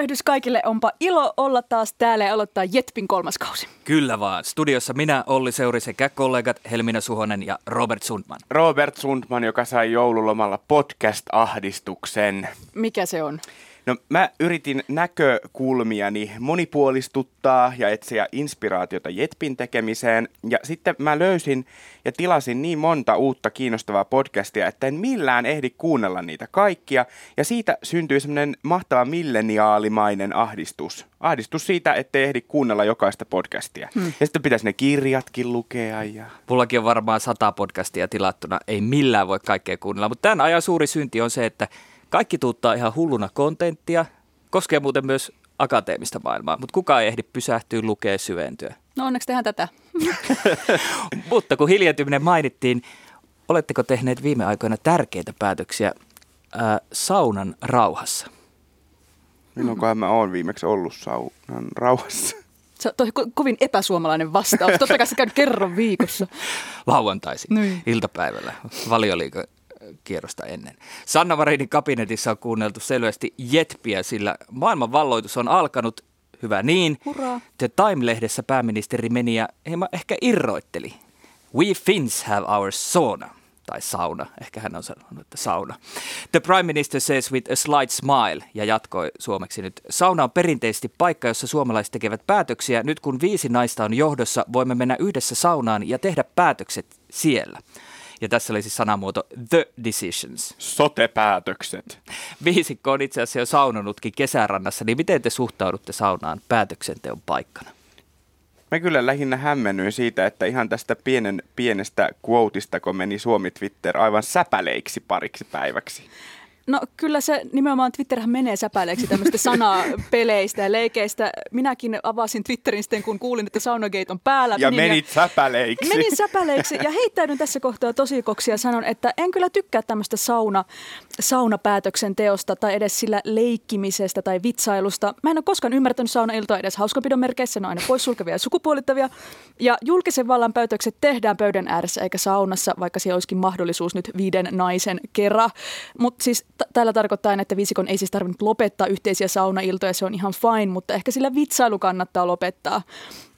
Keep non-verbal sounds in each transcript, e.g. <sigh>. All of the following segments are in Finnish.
Tervehdys kaikille, onpa ilo olla taas täällä ja aloittaa Jetpin kolmas kausi. Kyllä vaan. Studiossa minä, Olli Seuri sekä kollegat Helmina Suhonen ja Robert Sundman. Robert Sundman, joka sai joululomalla podcast-ahdistuksen. Mikä se on? No mä yritin näkökulmiani monipuolistuttaa ja etsiä inspiraatiota Jetpin tekemiseen. Ja sitten mä löysin ja tilasin niin monta uutta kiinnostavaa podcastia, että en millään ehdi kuunnella niitä kaikkia. Ja siitä syntyi semmoinen mahtava milleniaalimainen ahdistus. Ahdistus siitä, ettei ehdi kuunnella jokaista podcastia. Hmm. Ja sitten pitäisi ne kirjatkin lukea. Ja... Mullakin on varmaan sata podcastia tilattuna. Ei millään voi kaikkea kuunnella. Mutta tämän ajan suuri synti on se, että kaikki tuuttaa ihan hulluna kontenttia. Koskee muuten myös akateemista maailmaa, mutta kukaan ei ehdi pysähtyä, lukea, syventyä. No onneksi tehdään tätä. <laughs> mutta kun hiljentyminen mainittiin, oletteko tehneet viime aikoina tärkeitä päätöksiä ää, saunan rauhassa? Milloinkohan mä oon viimeksi ollut saunan rauhassa? Se on toi ko- kovin epäsuomalainen vastaus. Totta kai sä käynyt kerran viikossa. <laughs> Lauantaisin, Niin. iltapäivällä, valioliiga kierrosta ennen. Sanna Marinin kabinetissa on kuunneltu selvästi jetpiä, sillä maailman valloitus on alkanut. Hyvä niin. Hurraa. The Time-lehdessä pääministeri meni ja hieman ehkä irroitteli. We Finns have our sauna. Tai sauna, ehkä hän on sanonut, että sauna. The Prime Minister says with a slight smile, ja jatkoi suomeksi nyt. Sauna on perinteisesti paikka, jossa suomalaiset tekevät päätöksiä. Nyt kun viisi naista on johdossa, voimme mennä yhdessä saunaan ja tehdä päätökset siellä. Ja tässä oli siis sanamuoto The Decisions. Sote-päätökset. Viisikko on itse asiassa jo saunonutkin kesärannassa, niin miten te suhtaudutte saunaan päätöksenteon paikkana? Mä kyllä lähinnä hämmennyin siitä, että ihan tästä pienen, pienestä quoteista, kun meni Suomi Twitter aivan säpäleiksi pariksi päiväksi. No kyllä se nimenomaan Twitterhän menee säpäileeksi tämmöistä sanapeleistä ja leikeistä. Minäkin avasin Twitterin sitten, kun kuulin, että Saunagate on päällä. Ja Menin menit säpäleiksi. Menin säpäleiksi ja heittäydyn tässä kohtaa tosikoksi ja sanon, että en kyllä tykkää tämmöistä sauna, saunapäätöksenteosta tai edes sillä leikkimisestä tai vitsailusta. Mä en ole koskaan ymmärtänyt saunailtoa edes hauskapidon merkeissä, ne on aina poissulkevia ja sukupuolittavia. Ja julkisen vallan päätökset tehdään pöydän ääressä eikä saunassa, vaikka siellä olisikin mahdollisuus nyt viiden naisen kerran. Mutta siis t- tällä tarkoittaa, että viisikon ei siis tarvinnut lopettaa yhteisiä saunailtoja, se on ihan fine, mutta ehkä sillä vitsailu kannattaa lopettaa.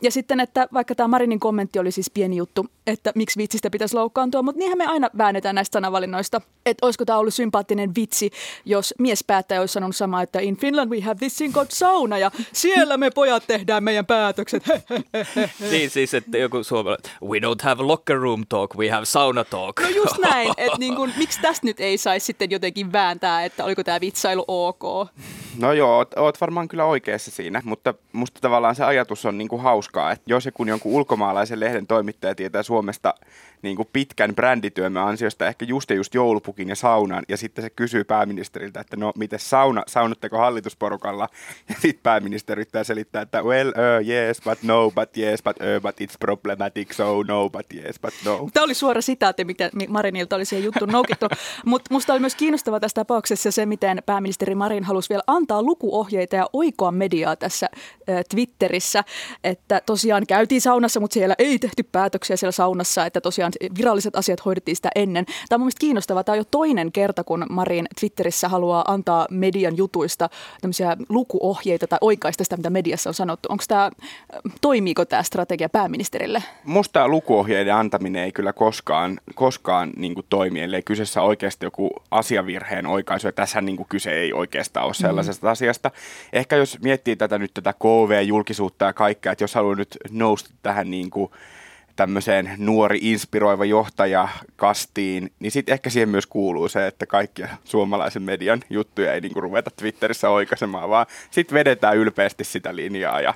Ja sitten, että vaikka tämä Marinin kommentti oli siis pieni juttu, että miksi vitsistä pitäisi loukkaantua, mutta niinhän me aina väännetään näistä sanavalinnoista. Että olisiko tämä ollut sympaattinen vitsi, jos miespäättäjä olisi sanonut samaa, että in Finland we have this thing called sauna ja siellä me pojat tehdään meidän päätökset. <laughs> niin siis, että joku suomalainen, we don't have locker room talk, we have sauna talk. No just näin, <laughs> että niin kun, miksi tästä nyt ei saisi sitten jotenkin vääntää, että oliko tämä vitsailu ok. No joo, oot, oot varmaan kyllä oikeassa siinä, mutta musta tavallaan se ajatus on niinku hauskaa, että jos ja kun jonkun ulkomaalaisen lehden toimittaja tietää Suomesta niinku pitkän brändityömme ansiosta ehkä just ja just joulupukin ja saunan, ja sitten se kysyy pääministeriltä, että no miten sauna, saunutteko hallitusporukalla? <laughs> Ja sitten pääministeri yrittää selittää, että well, uh, yes, but no, but yes, but uh, but it's problematic, so no, but yes, but no. Tämä oli suora sitaatti, mikä Marinilta oli siihen juttuun noukittu. <laughs> Mutta musta oli myös kiinnostava tässä tapauksessa se, miten pääministeri Marin halusi vielä antaa lukuohjeita ja oikoa mediaa tässä Twitterissä. Että tosiaan käytiin saunassa, mutta siellä ei tehty päätöksiä siellä saunassa, että tosiaan viralliset asiat hoidettiin sitä ennen. Tämä on mun mielestä kiinnostavaa. Tämä on jo toinen kerta, kun Marin Twitterissä haluaa antaa median jutuista tämmöisiä lukuohjeita tai oikaista sitä, mitä mediassa on sanottu. Onko tämä, toimiiko tämä strategia pääministerille? Musta lukuohjeiden antaminen ei kyllä koskaan, koskaan niin toimi, ellei kyseessä oikeasti joku asiavirheen oikaisu. Ja tässä niin kyse ei oikeastaan ole sellaisesta mm. asiasta. Ehkä jos miettii tätä nyt tätä KV-julkisuutta ja kaikkea, että jos haluaa nyt nousta tähän niin kuin tämmöiseen nuori inspiroiva johtaja kastiin, niin sitten ehkä siihen myös kuuluu se, että kaikkia suomalaisen median juttuja ei niinku ruveta Twitterissä oikaisemaan, vaan sitten vedetään ylpeästi sitä linjaa ja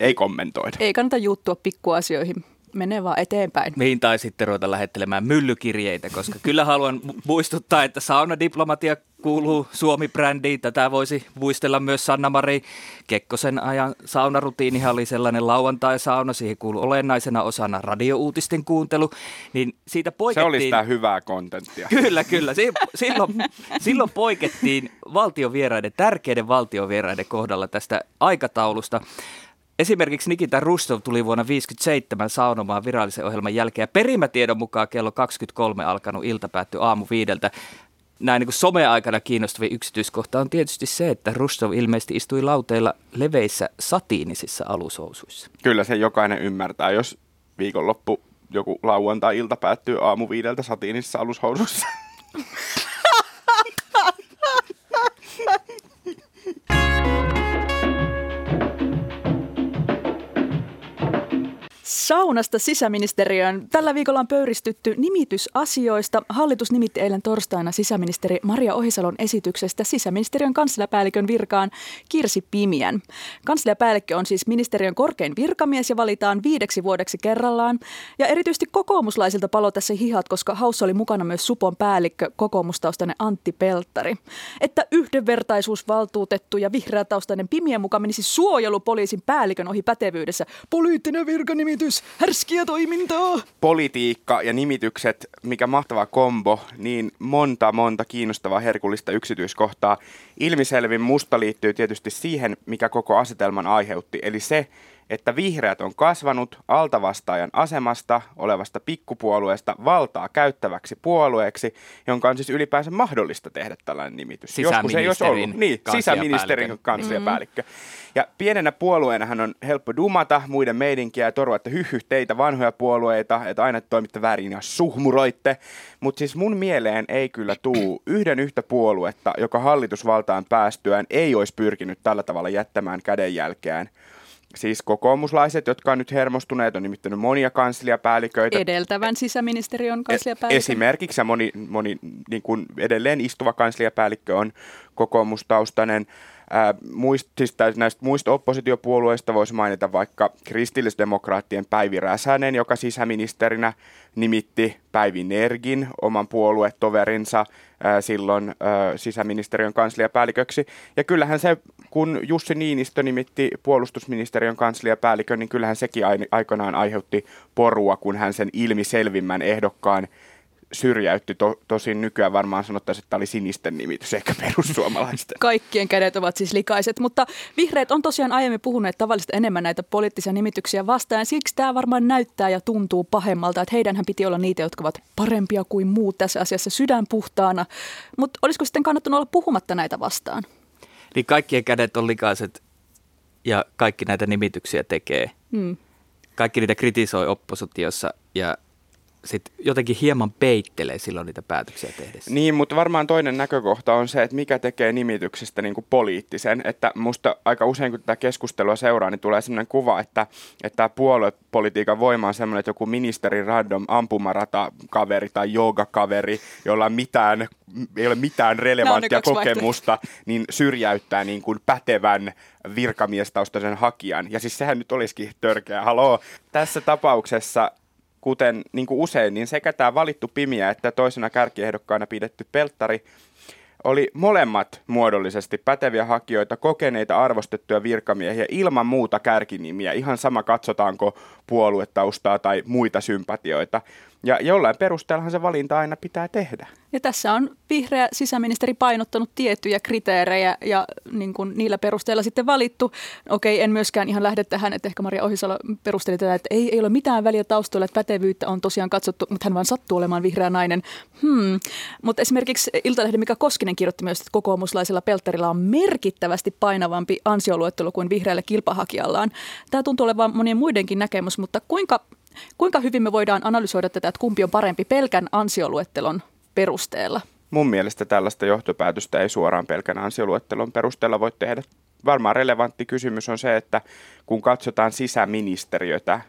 ei kommentoida. Ei kannata juttua pikkuasioihin. Menee vaan eteenpäin. Mihin tai sitten ruveta lähettelemään myllykirjeitä, koska kyllä haluan mu- muistuttaa, että saunadiplomatia kuuluu Suomi-brändiin. Tätä voisi muistella myös Sanna-Mari Kekkosen ajan saunarutiinihan oli sellainen lauantai-sauna. Siihen kuuluu olennaisena osana radiouutisten kuuntelu. Niin siitä Se poikettiin... oli sitä hyvää kontenttia. Kyllä, kyllä. Si- silloin, silloin poikettiin valtiovieraiden, tärkeiden valtiovieraiden kohdalla tästä aikataulusta. Esimerkiksi Nikita Rustov tuli vuonna 1957 saunomaan virallisen ohjelman jälkeen ja perimätiedon mukaan kello 23 alkanut ilta päättyi aamu viideltä. Näin niin someaikana kiinnostavia yksityiskohta on tietysti se, että Rustov ilmeisesti istui lauteilla leveissä satiinisissa alushousuissa. Kyllä se jokainen ymmärtää, jos viikonloppu joku lauantai-ilta päättyy aamu viideltä satiinissa alushousussa. <laughs> <laughs> Saunasta sisäministeriön. Tällä viikolla on pöyristytty nimitysasioista. Hallitus nimitti eilen torstaina sisäministeri Maria Ohisalon esityksestä sisäministeriön kansliapäällikön virkaan Kirsi Pimiän. Kansliapäällikkö on siis ministeriön korkein virkamies ja valitaan viideksi vuodeksi kerrallaan. Ja erityisesti kokoomuslaisilta palo tässä hihat, koska haussa oli mukana myös Supon päällikkö kokoomustaustainen Antti Pelttari. Että yhdenvertaisuusvaltuutettu ja vihreätaustainen Pimiä mukaan menisi suojelupoliisin päällikön ohi pätevyydessä. Poliittinen virkanimitys, härskiä toimintaa. Politiikka ja nimitykset, mikä mahtava kombo, niin monta monta kiinnostavaa herkullista yksityiskohtaa. Ilmiselvin musta liittyy tietysti siihen, mikä koko asetelman aiheutti, eli se, että vihreät on kasvanut altavastaajan asemasta olevasta pikkupuolueesta valtaa käyttäväksi puolueeksi, jonka on siis ylipäänsä mahdollista tehdä tällainen nimitys. Joskus ei olisi ollut. Niin, sisäministerin kansliapäällikön. kansliapäällikkö. Ja pienenä puolueena hän on helppo dumata muiden meidinkiä ja torua, että hyhy teitä vanhoja puolueita, että aina toimitte väärin ja suhmuroitte. Mutta siis mun mieleen ei kyllä tuu yhden yhtä puoluetta, joka hallitusvaltaan päästyään ei olisi pyrkinyt tällä tavalla jättämään kädenjälkeään. Siis kokoomuslaiset, jotka on nyt hermostuneet, on nimittänyt monia kansliapäälliköitä. Edeltävän sisäministeriön kansliapäällikön. Esimerkiksi ja moni, moni niin kuin edelleen istuva kansliapäällikkö on kokoomustaustainen. Ää, muist, siis tä- näistä muista oppositiopuolueista voisi mainita vaikka kristillisdemokraattien Päivi Räsänen, joka sisäministerinä nimitti Päivi Nergin, oman puoluetoverinsa, ää, silloin ää, sisäministeriön kansliapäälliköksi. Ja kyllähän se, kun Jussi Niinistö nimitti puolustusministeriön kansliapäällikön, niin kyllähän sekin ai- aikanaan aiheutti porua, kun hän sen ilmiselvimmän ehdokkaan syrjäytti. To, tosin nykyään varmaan sanottaisiin, että tämä oli sinisten nimitys, eikä perussuomalaisten. Kaikkien kädet ovat siis likaiset, mutta vihreät on tosiaan aiemmin puhuneet tavallista enemmän näitä poliittisia nimityksiä vastaan. Siksi tämä varmaan näyttää ja tuntuu pahemmalta, että heidänhän piti olla niitä, jotka ovat parempia kuin muut tässä asiassa sydän puhtaana. Mutta olisiko sitten kannattanut olla puhumatta näitä vastaan? Niin kaikkien kädet on likaiset ja kaikki näitä nimityksiä tekee. Hmm. Kaikki niitä kritisoi oppositiossa ja sitten jotenkin hieman peittelee silloin niitä päätöksiä tehdessä. Niin, mutta varmaan toinen näkökohta on se, että mikä tekee nimityksestä niin kuin poliittisen. Että musta aika usein, kun tätä keskustelua seuraa, niin tulee sellainen kuva, että, että tämä puoluepolitiikan voima on sellainen, että joku ministeri random ampumarata-kaveri tai joogakaveri, jolla on mitään, ei ole mitään relevanttia kokemusta, niin syrjäyttää niin kuin pätevän virkamiestaustaisen hakijan. Ja siis sehän nyt olisikin törkeä. Haloo, tässä tapauksessa kuten niin kuin usein, niin sekä tämä valittu Pimiä että toisena kärkiehdokkaana pidetty Pelttari oli molemmat muodollisesti päteviä hakijoita, kokeneita, arvostettuja virkamiehiä ilman muuta kärkinimiä. Ihan sama katsotaanko puoluetaustaa tai muita sympatioita. Ja jollain perusteellahan se valinta aina pitää tehdä. Ja tässä on vihreä sisäministeri painottanut tiettyjä kriteerejä ja niin kuin niillä perusteella sitten valittu. Okei, en myöskään ihan lähde tähän, että ehkä Maria Ohisalo perusteli tätä, että ei, ei ole mitään väliä taustalla, että pätevyyttä on tosiaan katsottu, mutta hän vaan sattuu olemaan vihreä nainen. Hmm. Mutta esimerkiksi Iltalehden Mika Koskinen kirjoitti myös, että kokoomuslaisella Peltterillä on merkittävästi painavampi ansioluettelo kuin vihreällä kilpahakijallaan. Tämä tuntuu olevan monien muidenkin näkemys, mutta kuinka Kuinka hyvin me voidaan analysoida tätä, että kumpi on parempi pelkän ansioluettelon perusteella? Mun mielestä tällaista johtopäätöstä ei suoraan pelkän ansioluettelon perusteella voi tehdä. Varmaan relevantti kysymys on se, että kun katsotaan sisäministeriötä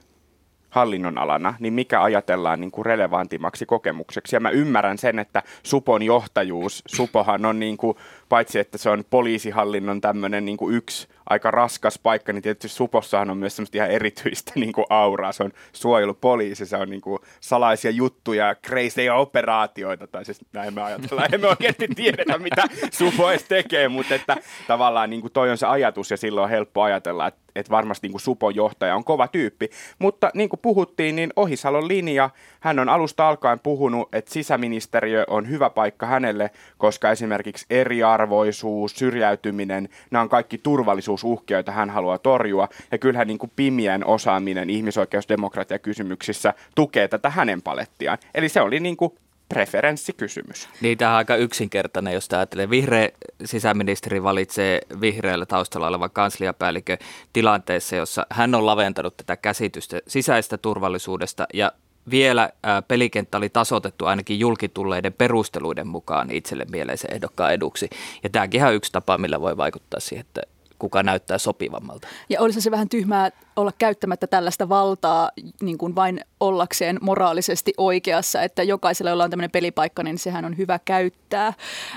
hallinnonalana, niin mikä ajatellaan niin kuin relevantimmaksi kokemukseksi. Ja mä ymmärrän sen, että Supon johtajuus, Supohan on niin kuin, paitsi että se on poliisihallinnon tämmöinen niin kuin yksi aika raskas paikka, niin tietysti Supossahan on myös semmoista ihan erityistä <laughs> niin kuin auraa. Se on suojelupoliisi, se on niin kuin salaisia juttuja, crazy operaatioita, tai siis näin me ajatellaan. Emme oikeasti tiedetä, mitä Supo edes tekee, mutta että tavallaan niin kuin toi on se ajatus ja silloin on helppo ajatella, että että varmasti niin kuin Supon johtaja on kova tyyppi. Mutta niin kuin puhuttiin, niin Ohisalon linja, hän on alusta alkaen puhunut, että sisäministeriö on hyvä paikka hänelle, koska esimerkiksi eriarvoisuus, syrjäytyminen, nämä on kaikki turvallisuusuhkia, joita hän haluaa torjua. Ja kyllähän niin kuin Pimien osaaminen ihmisoikeusdemokratiakysymyksissä tukee tätä hänen palettiaan. Eli se oli niin kuin preferenssikysymys. Niin, tämä on aika yksinkertainen, jos ajattelee. Vihreä sisäministeri valitsee vihreällä taustalla olevan kansliapäällikö tilanteessa, jossa hän on laventanut tätä käsitystä sisäistä turvallisuudesta ja vielä ää, pelikenttä oli tasotettu ainakin julkitulleiden perusteluiden mukaan itselle mieleisen ehdokkaan eduksi. Ja tämäkin on yksi tapa, millä voi vaikuttaa siihen, että kuka näyttää sopivammalta. Ja olisi se vähän tyhmää olla käyttämättä tällaista valtaa niin kuin vain ollakseen moraalisesti oikeassa, että jokaisella, jolla on tämmöinen pelipaikka, niin sehän on hyvä käyttää.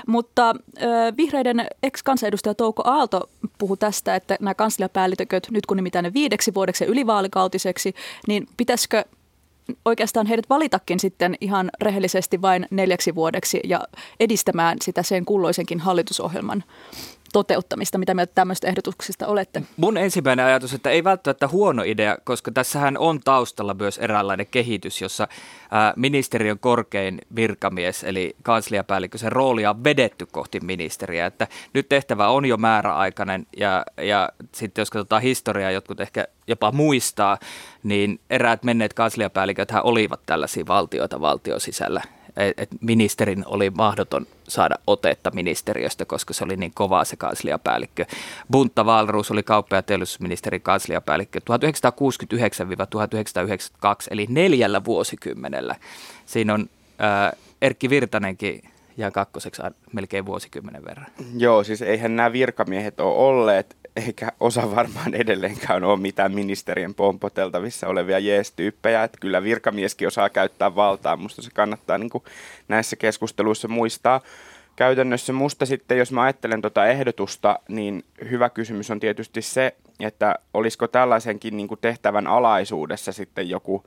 Mutta äh, vihreiden ex-kansanedustaja Touko Aalto puhui tästä, että nämä kansliapäälliköt, nyt kun nimitään ne viideksi vuodeksi ja ylivaalikautiseksi, niin pitäisikö oikeastaan heidät valitakin sitten ihan rehellisesti vain neljäksi vuodeksi ja edistämään sitä sen kulloisenkin hallitusohjelman toteuttamista. Mitä mieltä tämmöistä ehdotuksista olette? Mun ensimmäinen ajatus, että ei välttämättä huono idea, koska tässähän on taustalla myös eräänlainen kehitys, jossa ministeriön korkein virkamies, eli kansliapäällikkö, sen roolia on vedetty kohti ministeriä. Että nyt tehtävä on jo määräaikainen ja, ja sitten jos katsotaan historiaa, jotkut ehkä jopa muistaa, niin eräät menneet kansliapäälliköt olivat tällaisia valtioita valtio sisällä että ministerin oli mahdoton saada otetta ministeriöstä, koska se oli niin kovaa se kansliapäällikkö. Bunta Valruus oli kauppa- ja teollisuusministerin kansliapäällikkö 1969-1992, eli neljällä vuosikymmenellä. Siinä on äh, Erkki Virtanenkin ja kakkoseksi melkein vuosikymmenen verran. Joo, siis eihän nämä virkamiehet ole olleet eikä osa varmaan edelleenkään ole mitään ministerien pompoteltavissa olevia jees-tyyppejä, että kyllä virkamieskin osaa käyttää valtaa, musta se kannattaa niin kuin näissä keskusteluissa muistaa. Käytännössä musta sitten, jos mä ajattelen tuota ehdotusta, niin hyvä kysymys on tietysti se, että olisiko tällaisenkin niin kuin tehtävän alaisuudessa sitten joku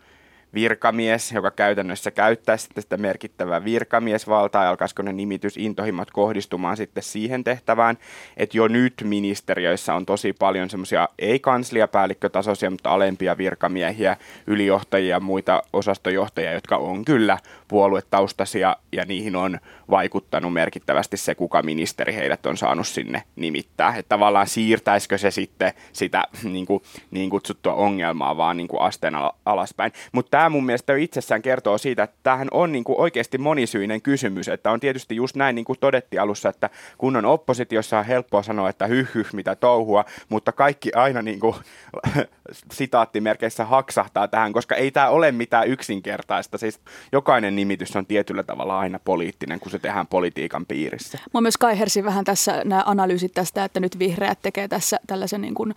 virkamies, joka käytännössä käyttää sitten sitä merkittävää virkamiesvaltaa ja alkaisiko ne nimitysintohimmat kohdistumaan sitten siihen tehtävään, että jo nyt ministeriöissä on tosi paljon semmoisia ei kansliapäällikkötasoisia, mutta alempia virkamiehiä, ylijohtajia ja muita osastojohtajia, jotka on kyllä puoluetaustaisia ja niihin on vaikuttanut merkittävästi se, kuka ministeri heidät on saanut sinne nimittää. Että tavallaan siirtäisikö se sitten sitä niin, kuin, niin kutsuttua ongelmaa vaan niin kuin asteen alaspäin. Mutta tämä mun mielestä itsessään kertoo siitä, että tämähän on niin kuin oikeasti monisyinen kysymys. Että on tietysti just näin niin kuin todettiin alussa, että kun on oppositiossa on helppoa sanoa, että hyh, hyh mitä touhua, mutta kaikki aina niin kuin, <laughs> sitaattimerkeissä haksahtaa tähän, koska ei tämä ole mitään yksinkertaista. Siis jokainen nimitys on tietyllä tavalla aina poliittinen, kun se tehdään politiikan piirissä. Mä myös kaihersin vähän tässä nämä analyysit tästä, että nyt vihreät tekee tässä tällaisen niin kuin,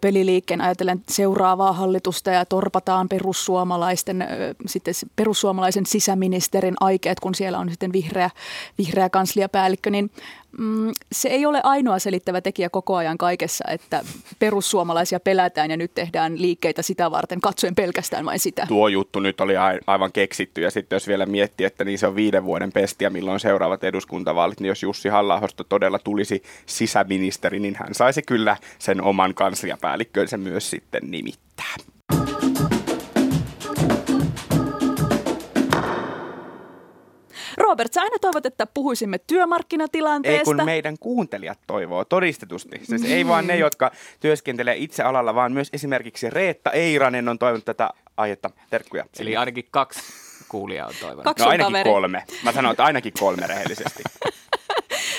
peliliikkeen ajatellen seuraavaa hallitusta ja torpataan perussuomalaisten, sitten perussuomalaisen sisäministerin aikeet, kun siellä on sitten vihreä, vihreä kansliapäällikkö, niin mm, se ei ole ainoa selittävä tekijä koko ajan kaikessa, että perussuomalaisia pelätään ja nyt tehdään liikkeitä sitä varten, katsoen pelkästään vain sitä. Tuo juttu nyt oli aivan keksitty ja sitten jos vielä miettii, että niin se on viiden vuoden pestiä, milloin seuraavat eduskuntavaalit, niin jos Jussi halla todella tulisi sisäministeri, niin hän saisi kyllä sen oman kansliapäällikkönsä myös sitten nimittää. Robert, sä aina toivot, että puhuisimme työmarkkinatilanteesta. Ei kun meidän kuuntelijat toivoo todistetusti. Siis ei vaan ne, jotka työskentelee itse alalla, vaan myös esimerkiksi Reetta Eiranen on toivonut tätä aihetta. Terkkuja. Eli ainakin kaksi kuulijaa on toivonut. Kaksi no ainakin kaveri. kolme. Mä sanon, että ainakin kolme rehellisesti. <laughs>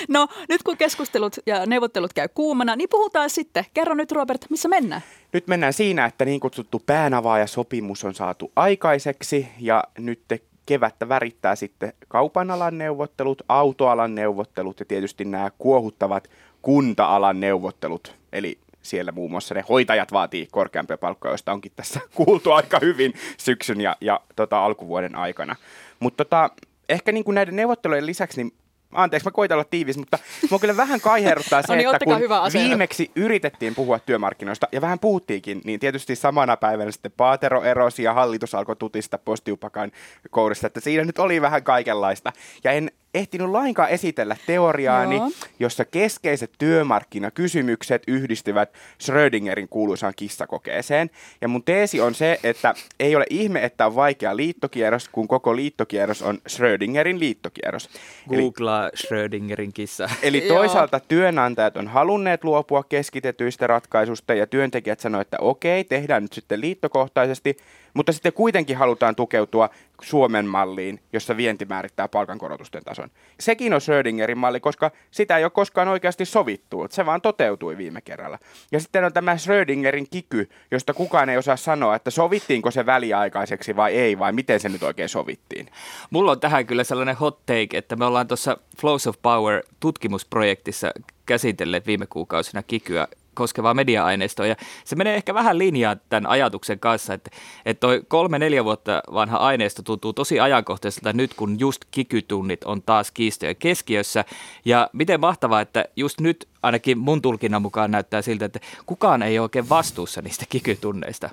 No nyt kun keskustelut ja neuvottelut käy kuumana, niin puhutaan sitten. Kerro nyt Robert, missä mennään? Nyt mennään siinä, että niin kutsuttu päänavaajasopimus on saatu aikaiseksi ja nyt te kevättä värittää sitten kaupan alan neuvottelut, autoalan neuvottelut ja tietysti nämä kuohuttavat kunta-alan neuvottelut. Eli siellä muun muassa ne hoitajat vaatii korkeampia palkkoja, joista onkin tässä <laughs> kuultu aika hyvin syksyn ja, ja tota, alkuvuoden aikana. Mutta tota, ehkä niin kuin näiden neuvottelujen lisäksi niin anteeksi mä koitan olla tiivis, mutta mua kyllä vähän kaiheruttaa <laughs> se, No niin, että kun hyvä asenne. viimeksi yritettiin puhua työmarkkinoista ja vähän puhuttiinkin, niin tietysti samana päivänä sitten Paatero erosi ja hallitus alkoi tutista postiupakan kourista, että siinä nyt oli vähän kaikenlaista. Ja en ehtinyt lainkaan esitellä teoriaani, Joo. jossa keskeiset työmarkkinakysymykset yhdistyvät Schrödingerin kuuluisaan kissakokeeseen. Ja mun teesi on se, että ei ole ihme, että on vaikea liittokierros, kun koko liittokierros on Schrödingerin liittokierros. Eli Googlaa Schrödingerin kissa. Eli Joo. toisaalta työnantajat on halunneet luopua keskitetyistä ratkaisusta ja työntekijät sanoivat, että okei, tehdään nyt sitten liittokohtaisesti, mutta sitten kuitenkin halutaan tukeutua Suomen malliin, jossa vienti määrittää palkankorotusten tason. Sekin on Schrödingerin malli, koska sitä ei ole koskaan oikeasti sovittu. Se vaan toteutui viime kerralla. Ja sitten on tämä Schrödingerin kiky, josta kukaan ei osaa sanoa, että sovittiinko se väliaikaiseksi vai ei, vai miten se nyt oikein sovittiin. Mulla on tähän kyllä sellainen hot take, että me ollaan tuossa Flows of Power tutkimusprojektissa käsitelleet viime kuukausina kikyä koskevaa media-aineistoa. Ja se menee ehkä vähän linjaan tämän ajatuksen kanssa, että, että toi kolme-neljä vuotta vanha aineisto tuntuu tosi ajankohtaiselta nyt, kun just kikytunnit on taas kiistojen keskiössä. Ja miten mahtavaa, että just nyt ainakin mun tulkinnan mukaan näyttää siltä, että kukaan ei ole oikein vastuussa niistä kikytunneista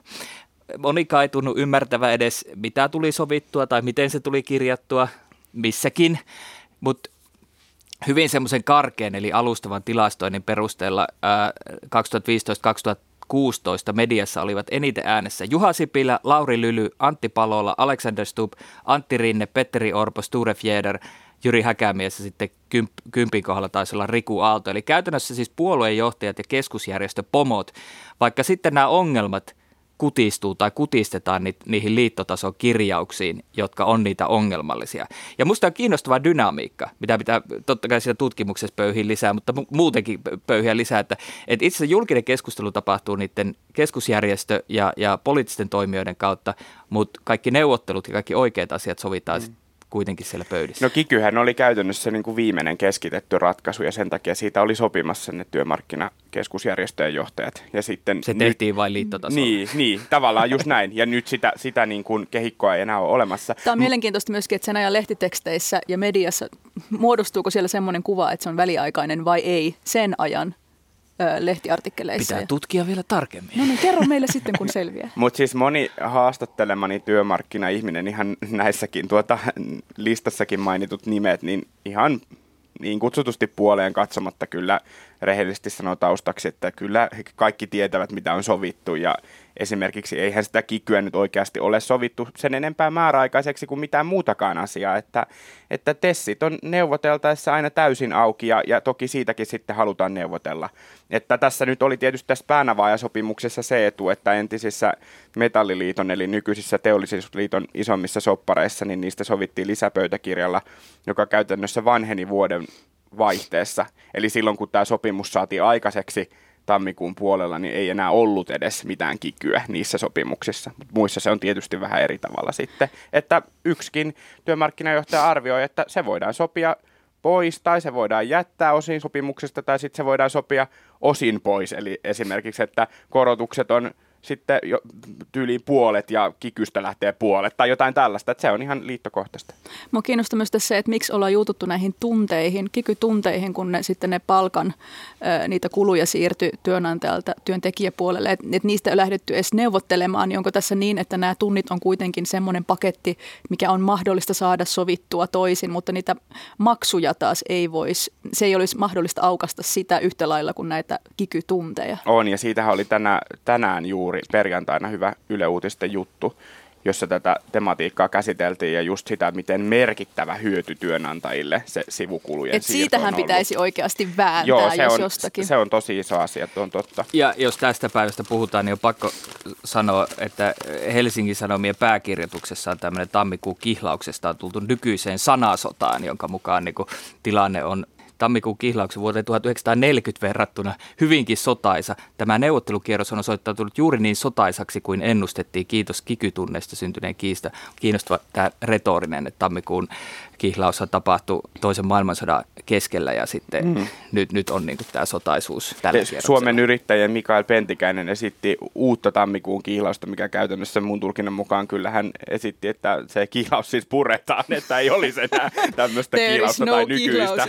monikaan ei tunnu ymmärtävä edes, mitä tuli sovittua tai miten se tuli kirjattua missäkin, mutta hyvin semmoisen karkeen eli alustavan tilastoinnin perusteella ää, 2015-2016 mediassa olivat eniten äänessä Juha Sipilä, Lauri Lyly, Antti Palola, Alexander Stubb, Antti Rinne, Petteri Orpo, Sture Fjeder, Jyri Häkämies ja sitten kymp, kympin kohdalla taisi olla Riku Aalto. Eli käytännössä siis puoluejohtajat ja keskusjärjestöpomot, vaikka sitten nämä ongelmat kutistuu tai kutistetaan ni, niihin liittotason kirjauksiin, jotka on niitä ongelmallisia. Ja musta on kiinnostava dynamiikka, mitä pitää totta kai siinä tutkimuksessa pöyhiä lisää, mutta mu- muutenkin pö- pöyhiä lisää, että, että itse asiassa julkinen keskustelu tapahtuu niiden keskusjärjestö- ja, ja poliittisten toimijoiden kautta, mutta kaikki neuvottelut ja kaikki oikeat asiat sovitaan mm. Kuitenkin siellä pöydissä. No kikyhän oli käytännössä niin kuin viimeinen keskitetty ratkaisu ja sen takia siitä oli sopimassa ne työmarkkinakeskusjärjestöjen johtajat. Ja sitten se nyt- tehtiin vain liittotasolla. Niin, niin, tavallaan just näin. Ja nyt sitä, sitä niin kuin kehikkoa ei enää ole olemassa. Tämä on mielenkiintoista myöskin, että sen ajan lehtiteksteissä ja mediassa, muodostuuko siellä semmoinen kuva, että se on väliaikainen vai ei sen ajan lehtiartikkeleissa. Pitää tutkia vielä tarkemmin. no niin, kerro <laughs> meille sitten, kun selviää. Mutta siis moni haastattelemani työmarkkina-ihminen, ihan näissäkin tuota, listassakin mainitut nimet, niin ihan niin kutsutusti puoleen katsomatta kyllä rehellisesti sanoo taustaksi, että kyllä kaikki tietävät, mitä on sovittu ja esimerkiksi eihän sitä kikyä nyt oikeasti ole sovittu sen enempää määräaikaiseksi kuin mitään muutakaan asiaa, että, että tessit on neuvoteltaessa aina täysin auki ja, ja toki siitäkin sitten halutaan neuvotella. Että tässä nyt oli tietysti tässä päänavaajasopimuksessa se etu, että entisissä Metalliliiton eli nykyisissä teollisuusliiton isommissa soppareissa, niin niistä sovittiin lisäpöytäkirjalla, joka käytännössä vanheni vuoden vaihteessa. Eli silloin kun tämä sopimus saatiin aikaiseksi tammikuun puolella, niin ei enää ollut edes mitään kikyä niissä sopimuksissa. Mut muissa se on tietysti vähän eri tavalla sitten. Että yksikin työmarkkinajohtaja arvioi, että se voidaan sopia pois tai se voidaan jättää osin sopimuksesta tai sitten se voidaan sopia osin pois. Eli esimerkiksi, että korotukset on sitten jo tyyliin puolet ja kikystä lähtee puolet tai jotain tällaista. Että se on ihan liittokohtaista. Mua kiinnostaa myös tässä se, että miksi ollaan juututtu näihin tunteihin, kikytunteihin, kun ne, sitten ne palkan, niitä kuluja siirtyi työnantajalta työntekijäpuolelle. Että et niistä ei lähdetty edes neuvottelemaan, niin onko tässä niin, että nämä tunnit on kuitenkin semmoinen paketti, mikä on mahdollista saada sovittua toisin, mutta niitä maksuja taas ei voisi, se ei olisi mahdollista aukasta sitä yhtä lailla kuin näitä kikytunteja. On, ja siitähän oli tänä, tänään juuri perjantaina hyvä Yle Uutisten juttu, jossa tätä tematiikkaa käsiteltiin ja just sitä, miten merkittävä hyöty työnantajille se sivukulujen Et siirto siitähän on ollut. pitäisi oikeasti vääntää, Joo, se jos on, jostakin. se on tosi iso asia, että on totta. Ja jos tästä päivästä puhutaan, niin on pakko sanoa, että Helsingin Sanomien pääkirjoituksessa on tämmöinen tammikuun kihlauksesta on tultu nykyiseen sanasotaan, jonka mukaan niin kuin tilanne on tammikuun kihlauksen vuoteen 1940 verrattuna hyvinkin sotaisa. Tämä neuvottelukierros on osoittautunut juuri niin sotaisaksi kuin ennustettiin. Kiitos kikytunneista syntyneen kiista. Kiinnostava tämä retorinen, että tammikuun kihlaus tapahtui toisen maailmansodan keskellä ja sitten mm. nyt, nyt on niin tämä sotaisuus tällä Suomen yrittäjien Mikael Pentikäinen esitti uutta tammikuun kihlausta, mikä käytännössä mun tulkinnan mukaan kyllä hän esitti, että se kihlaus siis puretaan, että ei olisi enää <laughs> tämmöistä kihlausta no tai nykyistä,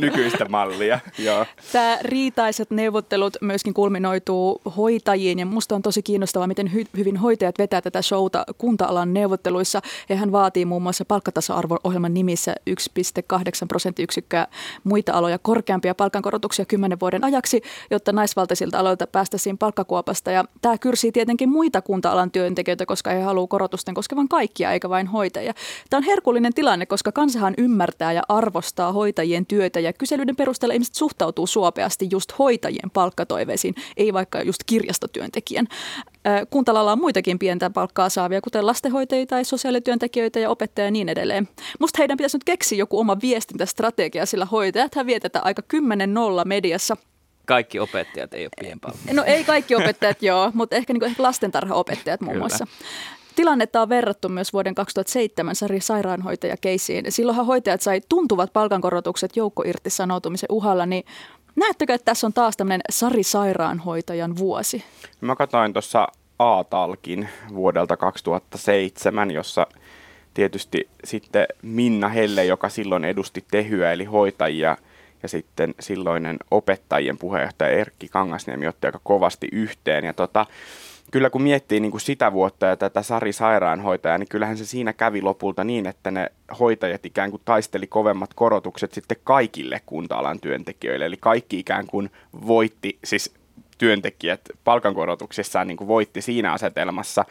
nykyistä mallia. Joo. Tämä riitaiset neuvottelut myöskin kulminoituu hoitajiin ja musta on tosi kiinnostavaa, miten hy- hyvin hoitajat vetää tätä showta kunta-alan neuvotteluissa ja hän vaatii muun muassa palkkatasa-arvo-ohjelman nimissä 1,8 prosenttiyksikköä muita aloja korkeampia palkankorotuksia kymmenen vuoden ajaksi, jotta naisvaltaisilta aloilta päästäisiin palkkakuopasta. Ja tämä kyrsii tietenkin muita kunta-alan työntekijöitä, koska he haluavat korotusten koskevan kaikkia eikä vain hoitajia. Tämä on herkullinen tilanne, koska kansahan ymmärtää ja arvostaa hoitajien työtä ja kyselyiden perusteella ihmiset suhtautuu suopeasti just hoitajien palkkatoiveisiin, ei vaikka just kirjastotyöntekijän. Kuntalalla on muitakin pientä palkkaa saavia, kuten lastenhoitajia tai sosiaalityöntekijöitä ja opettajia ja niin edelleen. Musta heidän pitäisi nyt keksiä joku oma viestintästrategia, sillä hoitajat vietetään aika 10-0 mediassa kaikki opettajat ei ole pienpalkkaa. No ei kaikki opettajat joo, mutta ehkä, niin kuin, ehkä lastentarhaopettajat muun Kyllä. muassa. Tilannetta on verrattu myös vuoden 2007 Sari sairaanhoitajakeisiin. Silloinhan hoitajat sai tuntuvat palkankorotukset joukkoirtisanoutumisen uhalla, niin näettekö, että tässä on taas tämmöinen Sari sairaanhoitajan vuosi? Mä katsoin tuossa A-talkin vuodelta 2007, jossa tietysti sitten Minna Helle, joka silloin edusti Tehyä eli hoitajia, ja sitten silloinen opettajien puheenjohtaja Erkki Kangasniemi otti aika kovasti yhteen. Ja tota, kyllä kun miettii niin kuin sitä vuotta ja tätä Sari sairaanhoitajaa, niin kyllähän se siinä kävi lopulta niin, että ne hoitajat ikään kuin taisteli kovemmat korotukset sitten kaikille kunta-alan työntekijöille. Eli kaikki ikään kuin voitti, siis työntekijät palkankorotuksessaan niin kuin voitti siinä asetelmassa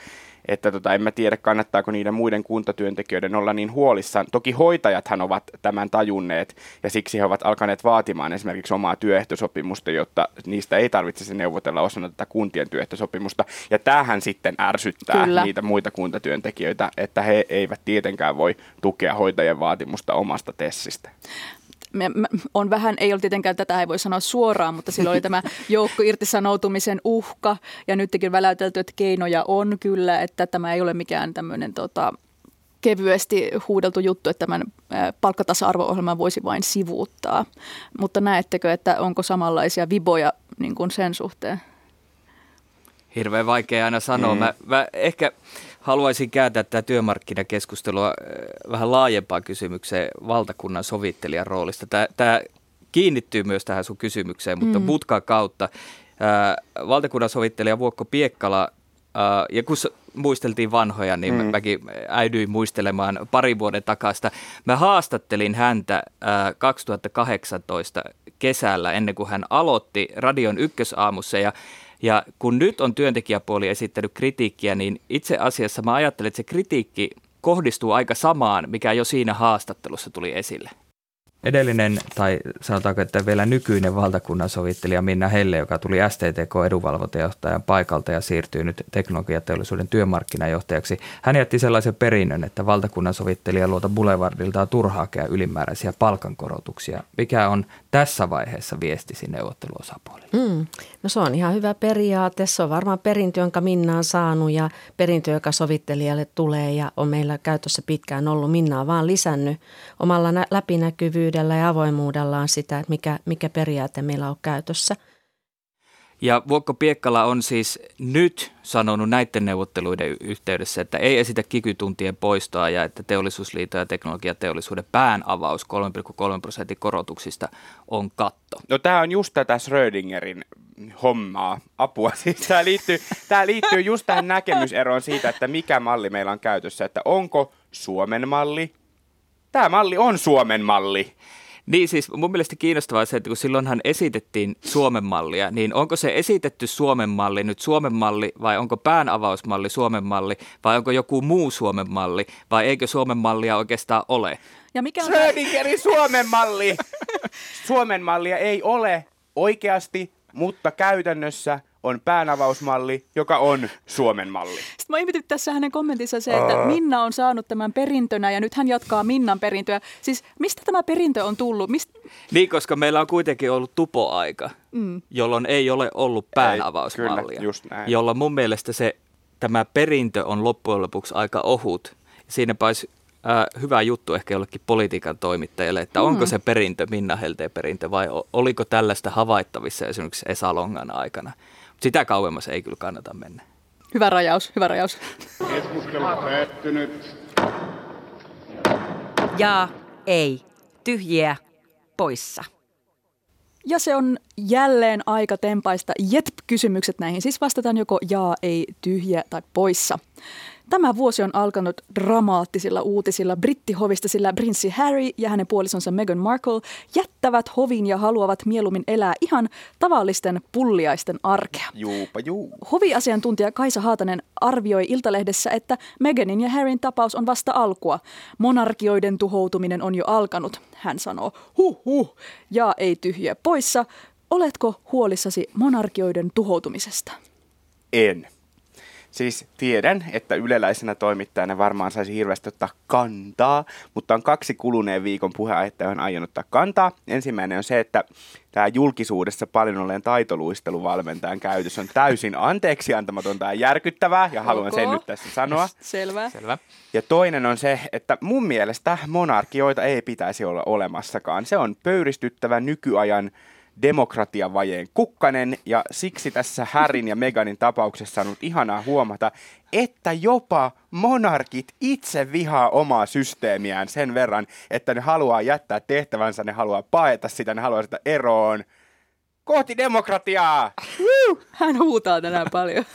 että tota, en mä tiedä, kannattaako niiden muiden kuntatyöntekijöiden olla niin huolissaan. Toki hoitajathan ovat tämän tajunneet ja siksi he ovat alkaneet vaatimaan esimerkiksi omaa työehtosopimusta, jotta niistä ei tarvitsisi neuvotella osana tätä kuntien työehtosopimusta. Ja tämähän sitten ärsyttää Kyllä. niitä muita kuntatyöntekijöitä, että he eivät tietenkään voi tukea hoitajien vaatimusta omasta tessistä on vähän, ei ole tietenkään tätä, ei voi sanoa suoraan, mutta silloin oli tämä <laughs> joukko irtisanoutumisen uhka ja nytkin väläytelty, että keinoja on kyllä, että tämä ei ole mikään tämmöinen tota, kevyesti huudeltu juttu, että tämän palkkatasa-arvo-ohjelman voisi vain sivuuttaa. Mutta näettekö, että onko samanlaisia viboja niin kuin sen suhteen? Hirveän vaikea aina sanoa. Mm. Mä, mä ehkä haluaisin kääntää tätä työmarkkinakeskustelua äh, vähän laajempaan kysymykseen valtakunnan sovittelijan roolista. Tämä, tämä kiinnittyy myös tähän sun kysymykseen, mutta mm. mutkan kautta. Ää, äh, valtakunnan sovittelija Vuokko Piekkala, ää, äh, ja kun muisteltiin vanhoja, niin mm. mäkin äidyin muistelemaan pari vuoden takasta. Mä haastattelin häntä ää, 2018 kesällä ennen kuin hän aloitti radion ykkösaamussa ja ja kun nyt on työntekijäpuoli esittänyt kritiikkiä, niin itse asiassa mä ajattelen, että se kritiikki kohdistuu aika samaan, mikä jo siinä haastattelussa tuli esille. Edellinen, tai sanotaanko, että vielä nykyinen valtakunnan sovittelija Minna Helle, joka tuli STTK-edunvalvontajohtajan paikalta ja siirtyy nyt teknologiateollisuuden työmarkkinajohtajaksi, hän jätti sellaisen perinnön, että valtakunnan sovittelija luota Boulevardilta turhaa ylimääräisiä palkankorotuksia. Mikä on tässä vaiheessa viestisi neuvotteluosapuolille? Mm. No se on ihan hyvä periaate. Se on varmaan perintö, jonka Minna on saanut ja perintö, joka sovittelijalle tulee ja on meillä käytössä pitkään ollut. Minna on vaan lisännyt omalla läpinäkyvyydellä ja avoimuudellaan sitä, että mikä, mikä periaate meillä on käytössä – ja Vuokko Piekkala on siis nyt sanonut näiden neuvotteluiden yhteydessä, että ei esitä kikytuntien poistoa ja että teollisuusliiton ja teknologiateollisuuden pään avaus 3,3 prosentin korotuksista on katto. No tämä on just tätä Schrödingerin hommaa, apua. <laughs> Siis tämä liittyy, tämä liittyy just tähän näkemyseroon siitä, että mikä malli meillä on käytössä, että onko Suomen malli. Tämä malli on Suomen malli. Niin siis mun mielestä kiinnostavaa se, että kun silloinhan esitettiin Suomen mallia, niin onko se esitetty Suomen malli nyt Suomen malli vai onko päänavausmalli Suomen malli vai onko joku muu Suomen malli vai eikö Suomen mallia oikeastaan ole? Ja mikä on Schrödingerin Suomen malli! <laughs> Suomen mallia ei ole oikeasti, mutta käytännössä on päänavausmalli, joka on Suomen malli. Sitten mä ihmetin tässä hänen kommentissa se, että Minna on saanut tämän perintönä ja nyt hän jatkaa Minnan perintöä. Siis mistä tämä perintö on tullut? Mist... Niin, koska meillä on kuitenkin ollut tupoaika, mm. jolloin ei ole ollut päänavausmallia. kyllä, just näin. Jolloin mun mielestä se, tämä perintö on loppujen lopuksi aika ohut. Siinäpä olisi äh, hyvä juttu ehkä jollekin politiikan toimittajalle, että mm. onko se perintö Minna Helteen perintö vai oliko tällaista havaittavissa esimerkiksi Esa Longan aikana. Sitä kauemmas ei kyllä kannata mennä. Hyvä rajaus, hyvä rajaus. Keskustelu päättynyt. Ja, ei, tyhjiä, poissa. Ja se on jälleen aika tempaista jetp-kysymykset näihin. Siis vastataan joko jaa, ei, tyhjä tai poissa. Tämä vuosi on alkanut dramaattisilla uutisilla brittihovista, sillä prinssi Harry ja hänen puolisonsa Meghan Markle jättävät hovin ja haluavat mieluummin elää ihan tavallisten pulliaisten arkea. Juupa juu. Hoviasiantuntija Kaisa Haatanen arvioi Iltalehdessä, että Meghanin ja Harryn tapaus on vasta alkua. Monarkioiden tuhoutuminen on jo alkanut. Hän sanoo, huh huh, ja ei tyhjiä poissa. Oletko huolissasi monarkioiden tuhoutumisesta? En. Siis tiedän, että yleläisenä toimittajana varmaan saisi hirveästi ottaa kantaa, mutta on kaksi kuluneen viikon puheaihetta, johon aion ottaa kantaa. Ensimmäinen on se, että tämä julkisuudessa paljon olleen taitoluisteluvalmentajan käytös on täysin anteeksi antamatonta ja järkyttävää, ja haluan sen Ok. nyt tässä sanoa. Selvä. Selvä. Ja toinen on se, että mun mielestä monarkioita ei pitäisi olla olemassakaan. Se on pöyristyttävä nykyajan demokratiavajeen kukkanen ja siksi tässä Harryn ja Meganin tapauksessa on ollut ihanaa huomata, että jopa monarkit itse vihaa omaa systeemiään sen verran, että ne haluaa jättää tehtävänsä, ne haluaa paeta sitä, ne haluaa sitä eroon. Kohti demokratiaa! Hän huutaa tänään paljon.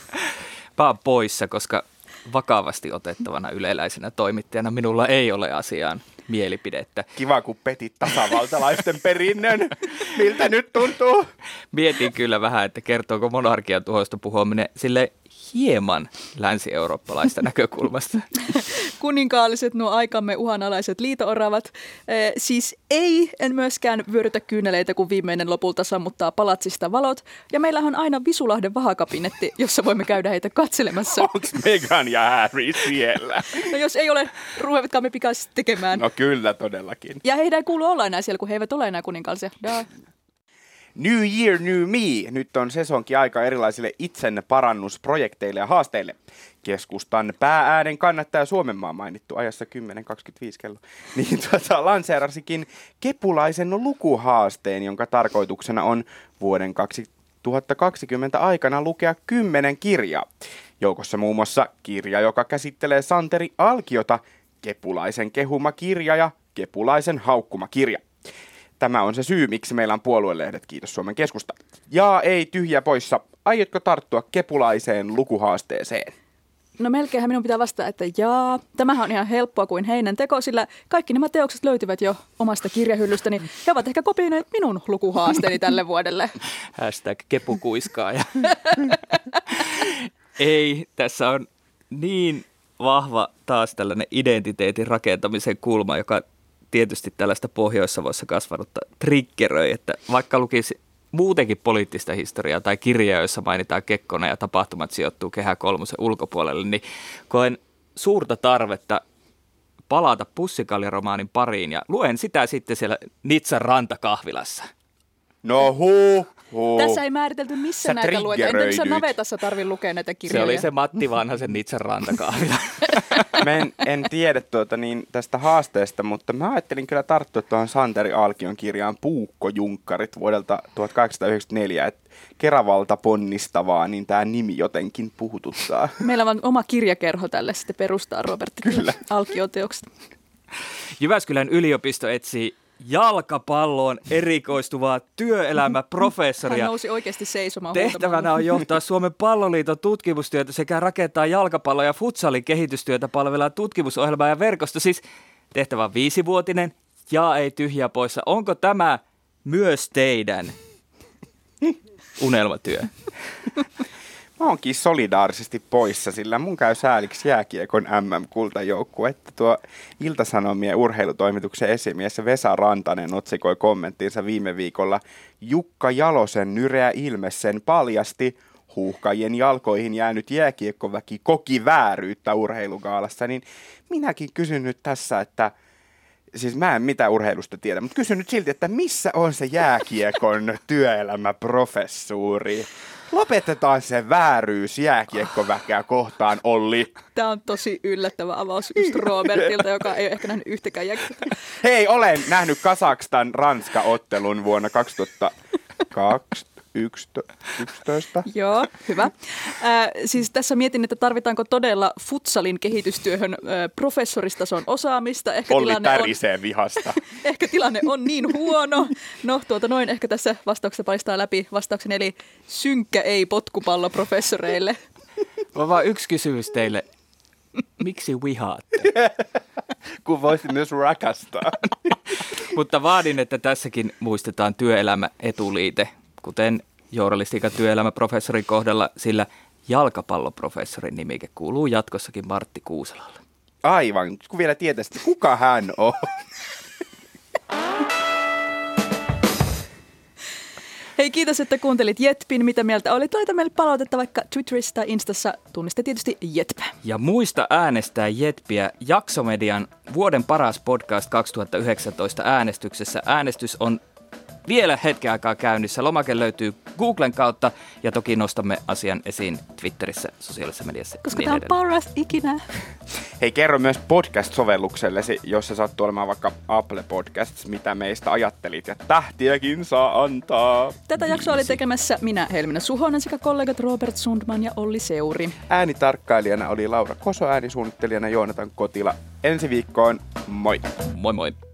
Vaan poissa, koska vakavasti otettavana yleläisenä toimittajana minulla ei ole asiaan mielipidettä. Kiva, kun petit tasavaltalaisten perinnön. Miltä nyt tuntuu? Mietin kyllä vähän, että kertooko monarkian tuhoista puhuminen sille hieman länsi-eurooppalaista <laughs> näkökulmasta. Kuninkaalliset nuo aikamme uhanalaiset liitooravat. Eh, siis ei, en myöskään vyörytä kyyneleitä, kun viimeinen lopulta sammuttaa palatsista valot. Ja meillä on aina Visulahden vahakabinetti, jossa voimme käydä heitä katselemassa. Onks Megan ja Harry siellä? No jos ei ole, ruvetkaamme pikaisesti tekemään. No kyllä, todellakin. Ja heidän ei kuulu olla enää siellä, kun he eivät ole enää kuninkaallisia. New Year, New Me. Nyt on sesonkin aika erilaisille itsen parannusprojekteille ja haasteille. Keskustan päääänen kannattaja Suomenmaa mainittu ajassa 10.25 kello. <laughs> Niin tuota, lanseerasikin kepulaisen lukuhaasteen, jonka tarkoituksena on vuoden 2020 aikana lukea kymmenen kirjaa. Joukossa muun muassa kirja, joka käsittelee Santeri Alkiota, Kepulaisen kehuma kirja ja Kepulaisen haukkuma kirja. Tämä on se syy, miksi meillä on puoluelehdet, kiitos Suomen keskusta. Ja ei tyhjä poissa. Aiotko tarttua kepulaiseen lukuhaasteeseen? No melkeinhän minun pitää vastata, että jaa. Tämähän on ihan helppoa kuin heinän teko, sillä kaikki nämä teokset löytyvät jo omasta kirjahyllystäni. He ovat ehkä kopioineet minun lukuhaasteeni tälle vuodelle. <laughs> Hashtag kepukuiskaaja. <laughs> Ei, tässä on niin vahva taas tällainen identiteetin rakentamisen kulma, joka tietysti tällaista Pohjois-Savossa kasvanutta triggeröi, että vaikka lukisi muutenkin poliittista historiaa tai kirjaa, jossa mainitaan Kekkonen ja tapahtumat sijoittuu Kehä kolmosen ulkopuolelle, niin koen suurta tarvetta palata pussikaljaromaanin pariin ja luen sitä sitten siellä Nitsan rantakahvilassa. No huu, huu. Tässä ei määritelty, missä Sä näitä luetaan. Entä missä triggeröidyt. navetassa tarvii lukea näitä Se kirjoja? oli se Matti Vanhasen Nitsan rantakahvila. <laughs> Mä en, en tiedä tuota, niin, tästä haasteesta, mutta mä ajattelin kyllä tarttua tuohon Santeri Alkion kirjaan Puukkojunkkarit vuodelta 1894. että Keravalta ponnistavaa, niin tämä nimi jotenkin puhututtaa. <laughs> Meillä on oma kirjakerho tälle sitten perustaa, Robertti. Kyllä. Alkioteokset. Jyväskylän yliopisto etsii jalkapalloon erikoistuvaa työelämäprofessoria. <laughs> Hän nousi oikeasti seisomaan Tehtävänä on johtaa Suomen palloliiton tutkimustyötä sekä rakentaa jalkapallo- ja futsalin kehitystyötä palvelevaa tutkimusohjelmaa ja verkosto. Siis tehtävä on viisivuotinen ja ei tyhjä poissa. Onko tämä myös teidän unelmatyö? <laughs> Mä oonkin solidaarisesti poissa, sillä mun käy sääliksi jääkiekon MM-kultajoukkue, että tuo Iltasanomien urheilutoimituksen esimies Vesa Rantanen otsikoi kommenttiinsa viime viikolla Jukka Jalosen nyreä ilme sen paljasti huuhkajien jalkoihin jäänyt jääkiekkoväki koki vääryyttä urheilugaalassa, niin minäkin kysyn nyt tässä, että siis mä en mitään urheilusta tiedä, mutta kysyn nyt silti, että missä on se jääkiekon työelämäprofessuuri? Lopetetaan se vääryys jääkiekkoväkeä kohtaan, Olli. Tämä on tosi yllättävä avaus just Robertilta, joka ei ole ehkä nähnyt yhtäkään jääkiekkoa. Hei, olen nähnyt Kasakstan-Ranska-ottelun vuonna 2011. <laughs> Joo, hyvä. Äh, siis tässä mietin, että tarvitaanko todella futsalin kehitystyöhön äh, professoristason osaamista. Ehkä Olli tilanne on, tärisee vihasta. <laughs> ehkä tilanne on niin huono. No tuota noin, ehkä tässä vastauksessa paistaa läpi vastauksen, eli synkkä ei potkupallo professoreille. <laughs> On vaan yksi kysymys teille. Miksi vihaatte? Kun voisin myös rakastaa. Mutta vaadin, että tässäkin muistetaan työelämä etuliite, kuten journalistiikan työelämäprofessorin kohdalla, sillä jalkapalloprofessorin nimike kuuluu jatkossakin Martti Kuuselalle. Aivan, kun vielä tietäisit, kuka hän on. Hei, kiitos, että kuuntelit Jetpin. Mitä mieltä oli? Laita meille palautetta vaikka Twitterissä tai Instassa. Tunniste tietysti Jetp. Ja muista äänestää Jetpiä Jaksomedian vuoden paras podcast 2019 äänestyksessä. Äänestys on vielä hetken aikaa käynnissä. Lomake löytyy Googlen kautta ja toki nostamme asian esiin Twitterissä, sosiaalisessa mediassa. Koska niin tämä on edelleen. paras ikinä. <laughs> Hei, kerro myös podcast-sovelluksellesi, jos se sattuu olemaan vaikka Apple Podcasts, mitä meistä ajattelit. Ja tähtiäkin saa antaa. Tätä jaksoa oli tekemässä minä, Helmina Suhonen, sekä kollegat Robert Sundman ja Olli Seuri. Äänitarkkailijana oli Laura Koso, äänisuunnittelijana Joonatan Kotila. Ensi viikkoon, moi! Moi moi!